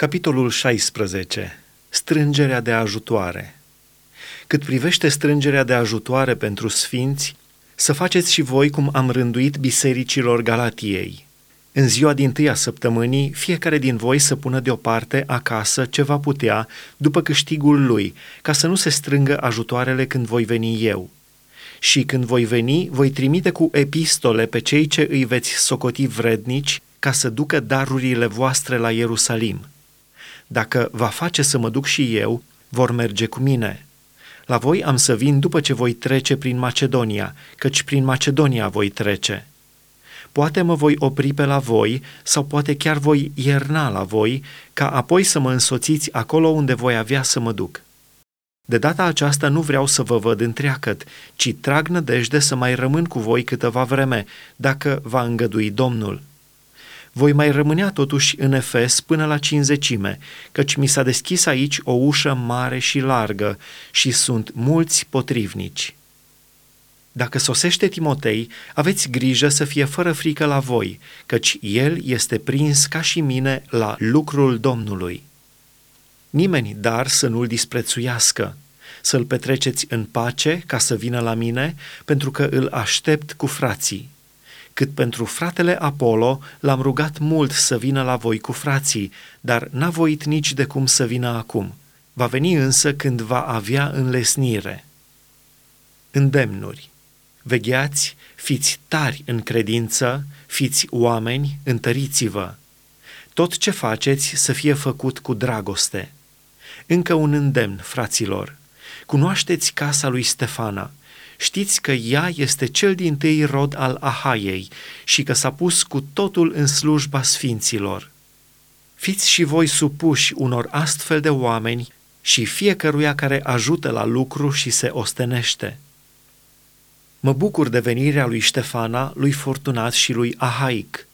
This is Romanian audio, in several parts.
Capitolul 16. Strângerea de ajutoare. Cât privește strângerea de ajutoare pentru sfinți, să faceți și voi cum am rânduit bisericilor Galatiei. În ziua din tâia săptămânii, fiecare din voi să pună deoparte acasă ce va putea după câștigul lui, ca să nu se strângă ajutoarele când voi veni eu. Și când voi veni, voi trimite cu epistole pe cei ce îi veți socoti vrednici ca să ducă darurile voastre la Ierusalim. Dacă va face să mă duc și eu, vor merge cu mine. La voi am să vin după ce voi trece prin Macedonia, căci prin Macedonia voi trece. Poate mă voi opri pe la voi sau poate chiar voi ierna la voi, ca apoi să mă însoțiți acolo unde voi avea să mă duc. De data aceasta nu vreau să vă văd întreagăt, ci trag nădejde să mai rămân cu voi câteva vreme, dacă va îngădui Domnul voi mai rămânea totuși în Efes până la cinzecime, căci mi s-a deschis aici o ușă mare și largă și sunt mulți potrivnici. Dacă sosește Timotei, aveți grijă să fie fără frică la voi, căci el este prins ca și mine la lucrul Domnului. Nimeni dar să nu-l disprețuiască, să-l petreceți în pace ca să vină la mine, pentru că îl aștept cu frații cât pentru fratele Apollo l-am rugat mult să vină la voi cu frații, dar n-a voit nici de cum să vină acum. Va veni însă când va avea înlesnire. Îndemnuri. Vegheați, fiți tari în credință, fiți oameni, întăriți-vă. Tot ce faceți să fie făcut cu dragoste. Încă un îndemn, fraților. Cunoașteți casa lui Stefana – Știți că ea este cel din tâi rod al Ahaiei și că s-a pus cu totul în slujba sfinților. Fiți și voi supuși unor astfel de oameni și fiecăruia care ajută la lucru și se ostenește. Mă bucur de venirea lui Ștefana, lui Fortunat și lui Ahaic.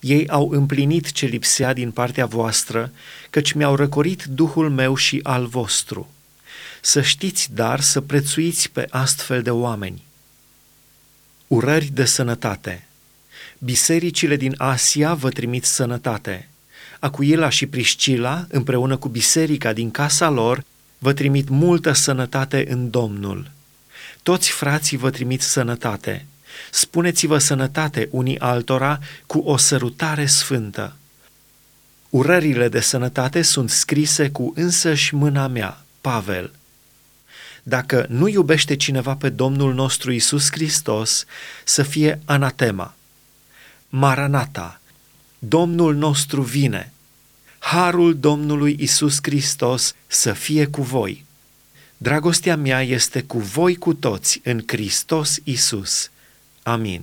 Ei au împlinit ce lipsea din partea voastră, căci mi-au răcorit Duhul meu și al vostru. Să știți, dar, să prețuiți pe astfel de oameni. Urări de sănătate. Bisericile din Asia vă trimit sănătate. Acuila și Priscila, împreună cu biserica din casa lor, vă trimit multă sănătate în Domnul. Toți frații vă trimit sănătate. Spuneți-vă sănătate unii altora cu o sărutare sfântă. Urările de sănătate sunt scrise cu însăși mâna mea, Pavel. Dacă nu iubește cineva pe Domnul nostru Isus Hristos, să fie anatema. Maranata, Domnul nostru vine. Harul Domnului Isus Hristos să fie cu voi. Dragostea mea este cu voi cu toți în Hristos Isus. Amin.